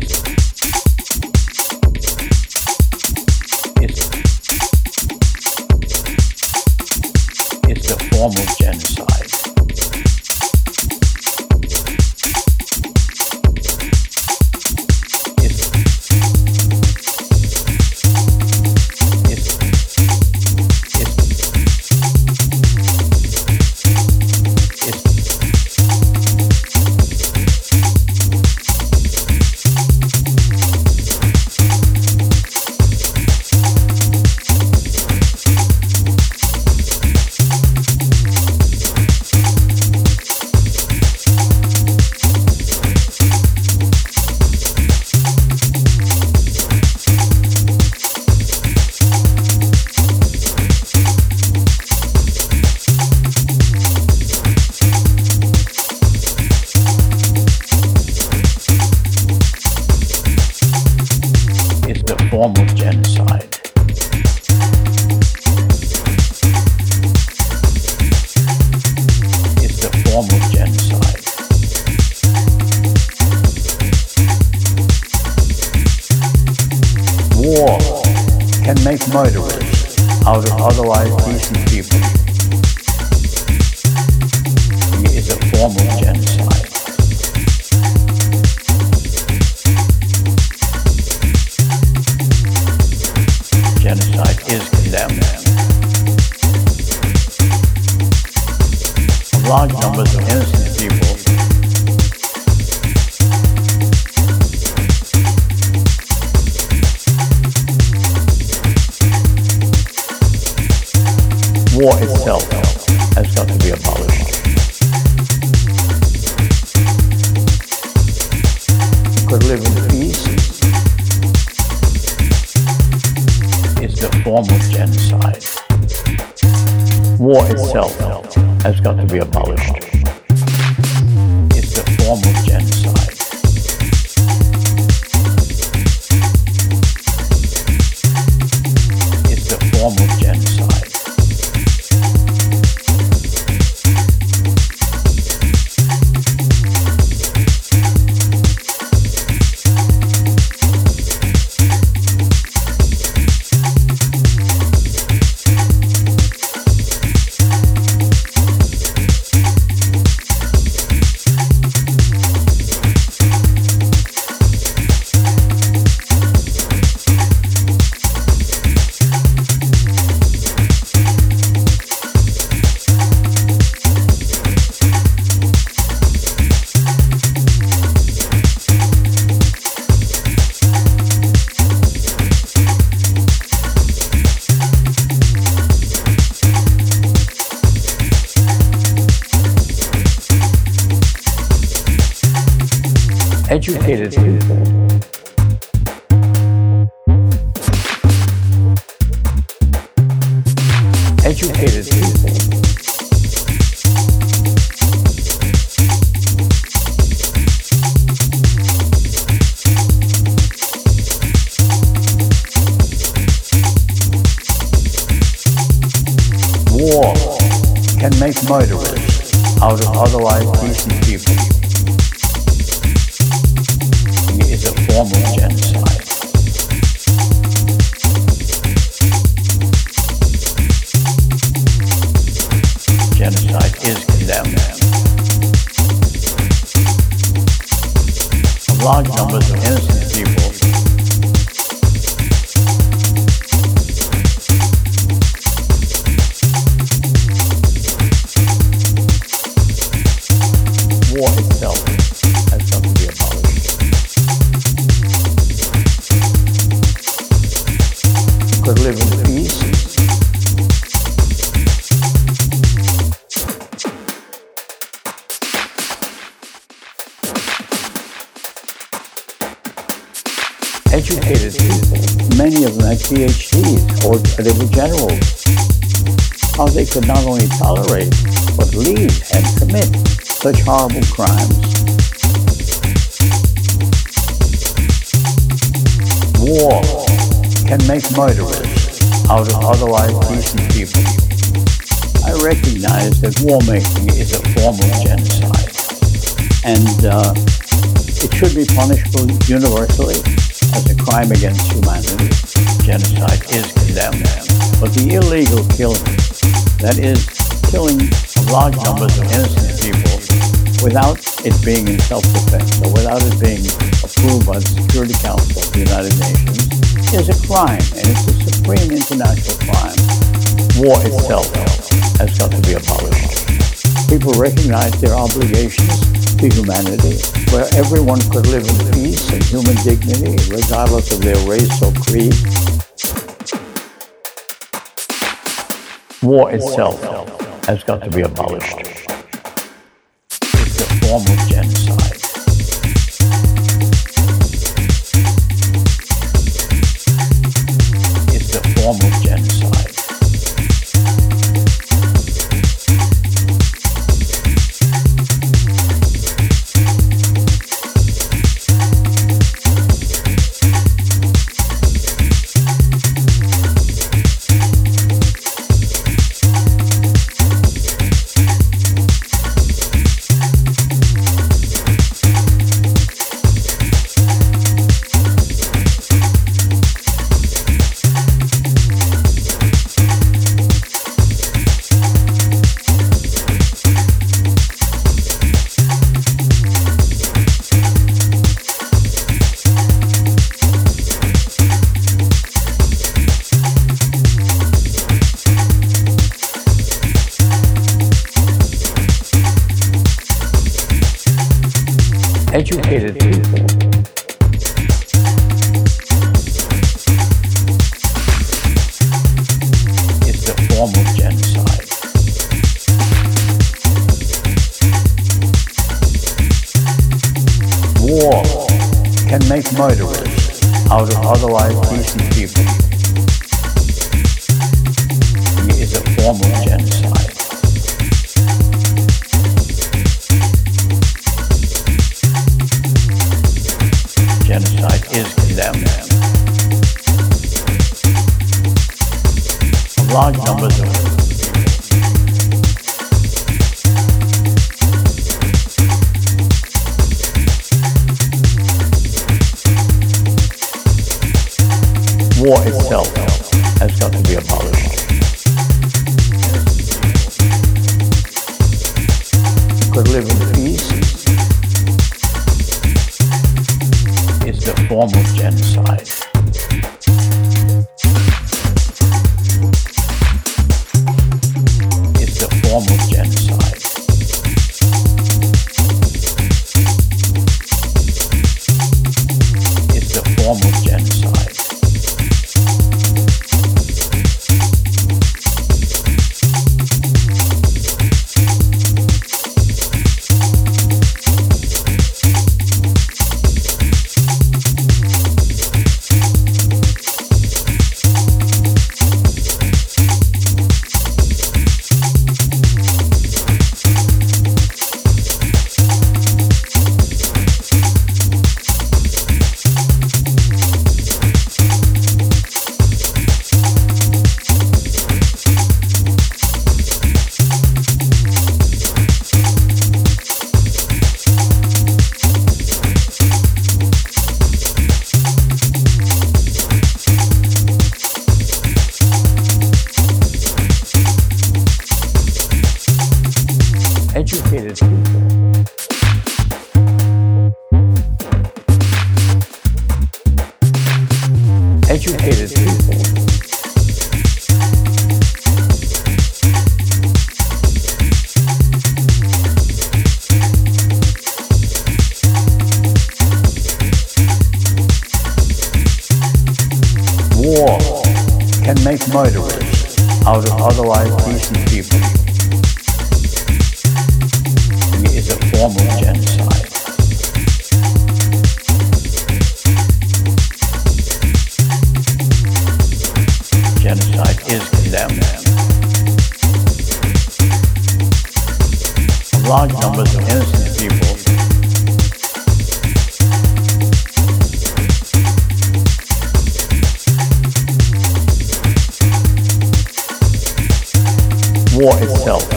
Gracias. murderers out of otherwise decent people. He is a form of war itself has got to be abolished. Could live in peace is the form of genocide. War itself has got to be abolished. It's the form of genocide. Educators. War can make murderers out of otherwise decent people. genocide. Genocide is condemned. Large numbers of innocent people PhDs or Attorney Generals, how they could not only tolerate, but lead and commit such horrible crimes. War can make murderers out of otherwise decent people. I recognize that war making is a form of genocide, and uh, it should be punishable universally as a crime against humanity. Genocide is condemned. But the illegal killing, that is, killing large numbers of innocent people without it being in self-defense or without it being approved by the Security Council of the United Nations, is a crime, and it's a supreme international crime. War itself has got to be abolished. People recognize their obligations to humanity, where everyone could live in peace and human dignity, regardless of their race or creed. War itself has got to be abolished. It's a form of genocide. Make murderers out of otherwise decent people. It is a form of genocide abolished. Could live in peace is the form of educated people war can make murderers out of otherwise decent people is a form of. Genocide Large numbers of innocent people. War itself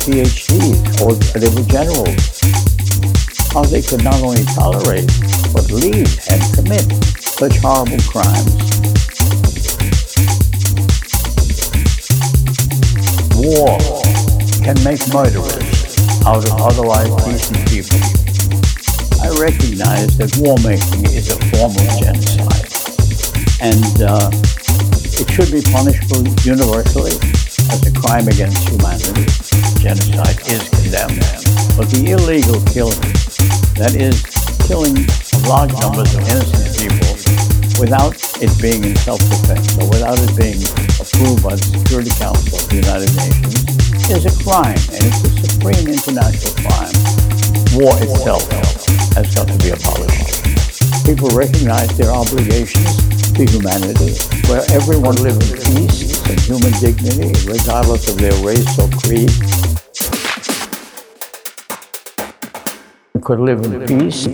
PhDs or they were generals. How they could not only tolerate, but lead and commit such horrible crimes. War can make murderers out of otherwise decent people. I recognize that war making is a form of genocide, and uh, it should be punishable universally as a crime against humanity. Genocide is condemned, but the illegal killing, that is, killing large numbers of innocent people without it being in self-defense or without it being approved by the Security Council of the United Nations is a crime, and it's a supreme international crime. War itself has got to be abolished. People recognize their obligations to humanity, where everyone lives in peace human dignity, regardless of their race or creed. Could live in peace